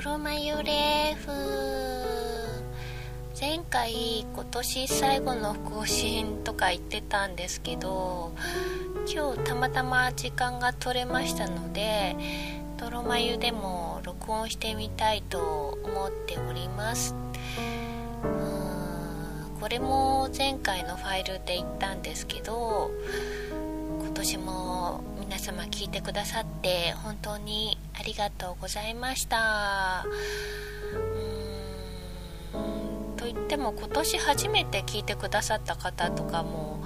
泥眉レーフ。前回今年最後の更新とか言ってたんですけど今日たまたま時間が取れましたので泥眉でも録音してみたいと思っております。これも前回のファイルで言ったんですけど年も皆様聞いてくださって本当にありがとうございました。うん。と言っても今年初めて聞いてくださった方とかも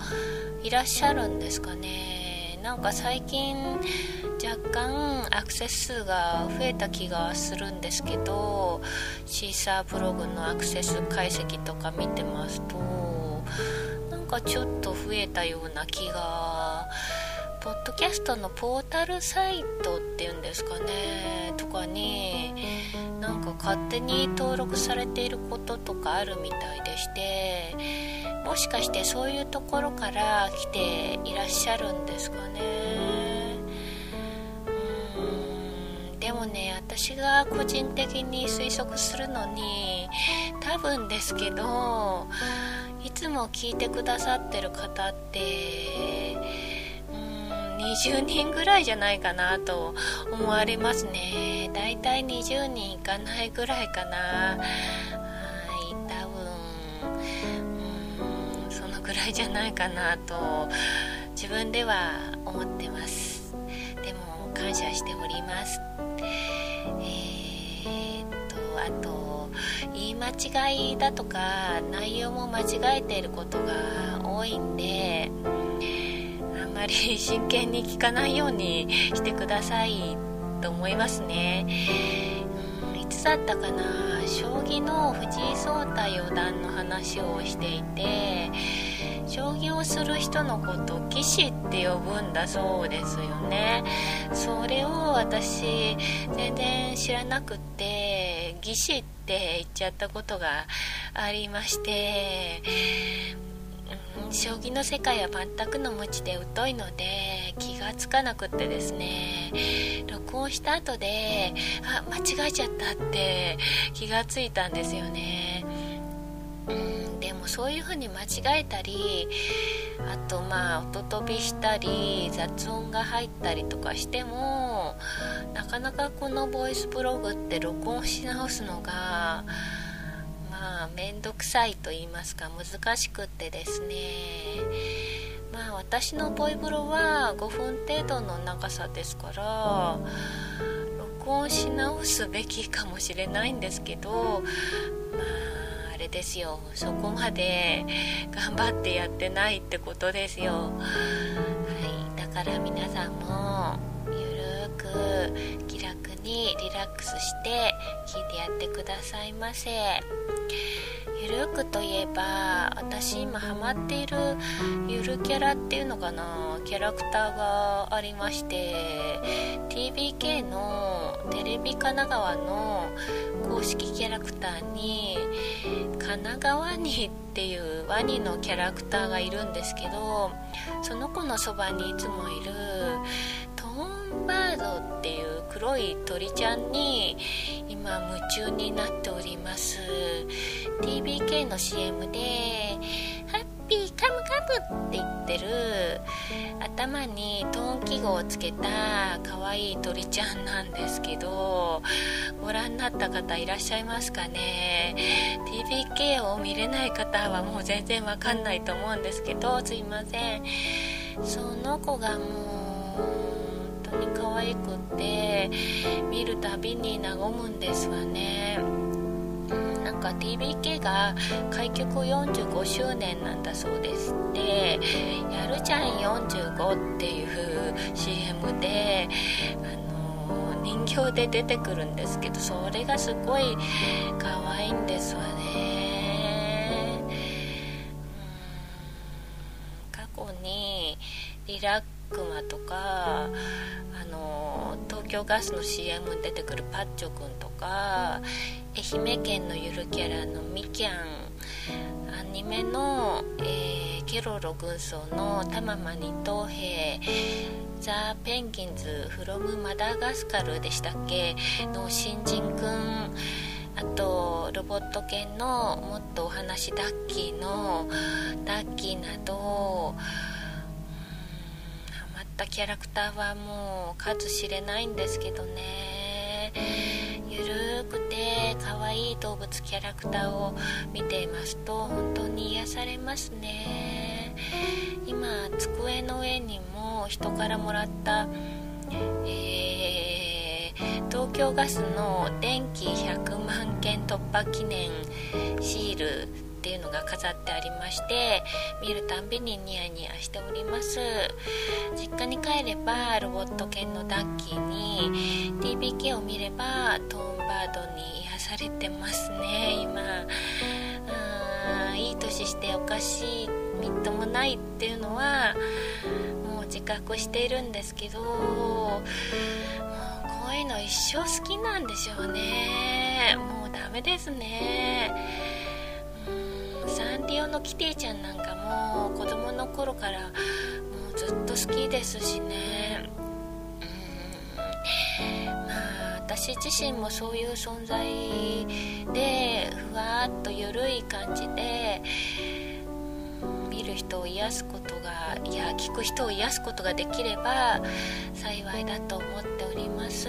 いらっしゃるんですかね。なんか最近若干アクセス数が増えた気がするんですけどシーサーブログのアクセス解析とか見てますとなんかちょっと増えたような気がポッドキャストのポータルサイトっていうんですかねとかになんか勝手に登録されていることとかあるみたいでしてもしかしてそういうところから来ていらっしゃるんですかね。うんでもね私が個人的に推測するのに多分ですけどいつも聞いてくださってる方って20人ぐらいじゃないかなと思われますね。だいたい20人いかないぐらいかな。はい多分。うんそのぐらいじゃないかなと自分では思ってます。でも感謝しております。えー、っとあと言い間違いだとか内容も間違えていることが多いんでうんまり真剣に聞かないようにしてくださいと思いますね。うんいつだったかな？将棋の藤井聡太四段の話をしていて将棋をする人のことを棋士って呼ぶんだそうですよね。それを私全然知らなくて義士って言っちゃったことがありまして将棋の世界は全くの無知で疎いので気がつかなくってですね録音した後であ間違えちゃったって気がついたんですよね。うんでもそういう風に間違えたりあとまあ音飛びしたり雑音が入ったりとかしてもなかなかこのボイスブログって録音し直すのがまあ面倒くさいと言いますか難しくってですね。まあ私のボイブロは5分程度の長さですから録音し直すべきかもしれないんですけどまああれですよ。そこまで頑張ってやってないってことですよ。はい。だから皆さんもゆるく気楽にリラックスして聞いてやってくださいませ。ゆるくといえば私今ハマっているゆるキャラっていうのかな？キャラクターがありまして TBK のテレビ神奈川の公式キャラクターに神奈川にっていうワニのキャラクターがいるんですけどその子のそばにいつもいるトーンバードっていう黒い鳥ちゃんに今夢中になっております。TBK の CM で「ハッピーカムカム」って言ってる頭にトーン記号をつけた可愛い鳥ちゃんなんですけどご覧になった方いらっしゃいますかね。TBK を見れない方はもう全然わかんないと思うんですけどすいません。その子がもう当に可愛くって見るたびに和むんですわね。なんか TBK が開局45周年なんだそうですで「やるちゃん45」っていう CM であの人形で出てくるんですけどそれがすごい可愛いんですわね。過去にリラックマとかあの東京ガスの CM に出てくるパッチョくんとか愛媛県のゆるキャラのみきゃんアニメの、えー、ケロロ軍曹の玉間二等兵ザ・ペンギンズ・フロム・マダガスカルでしたっけの新人くんあとロボット犬のもっとお話ダッキーのダッキーなどったキャラクターはもう数知れないんですけどね。ゆるくて可愛い動物キャラクターを見ていますと本当に癒されますね。今机の上にも人からもらった、えー、東京ガスの電気100万件突破記念シールっていうのが飾ってありまして見るたんびにニヤニヤしております。実家に帰ればロボット犬のダッキーに TBK を見ればトーンバードに癒されてますね今。あいい年しておかしいみっともないっていうのはもう自覚しているんですけどもうこういうの一生好きなんでしょうね。もうダメですね。リオのキティちゃんなんかも子供の頃からもうずっと好きですしね。うん。まあ私自身もそういう存在でふわっと緩い感じで見る人を癒すことがいや聞く人を癒すことができれば幸いだと思っております。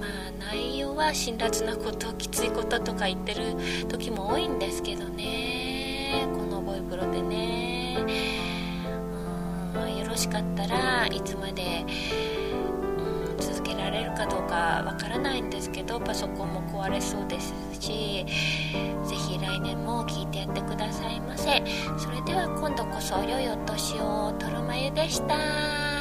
まあ内容は辛辣なこときついこととか言ってる時も多いんでしかったらいつまで、うん、続けられるかどうかわからないんですけどパソコンも壊れそうですし是非来年も聞いてやってくださいませ。それでは今度こそ良いお年を。とるまゆでした。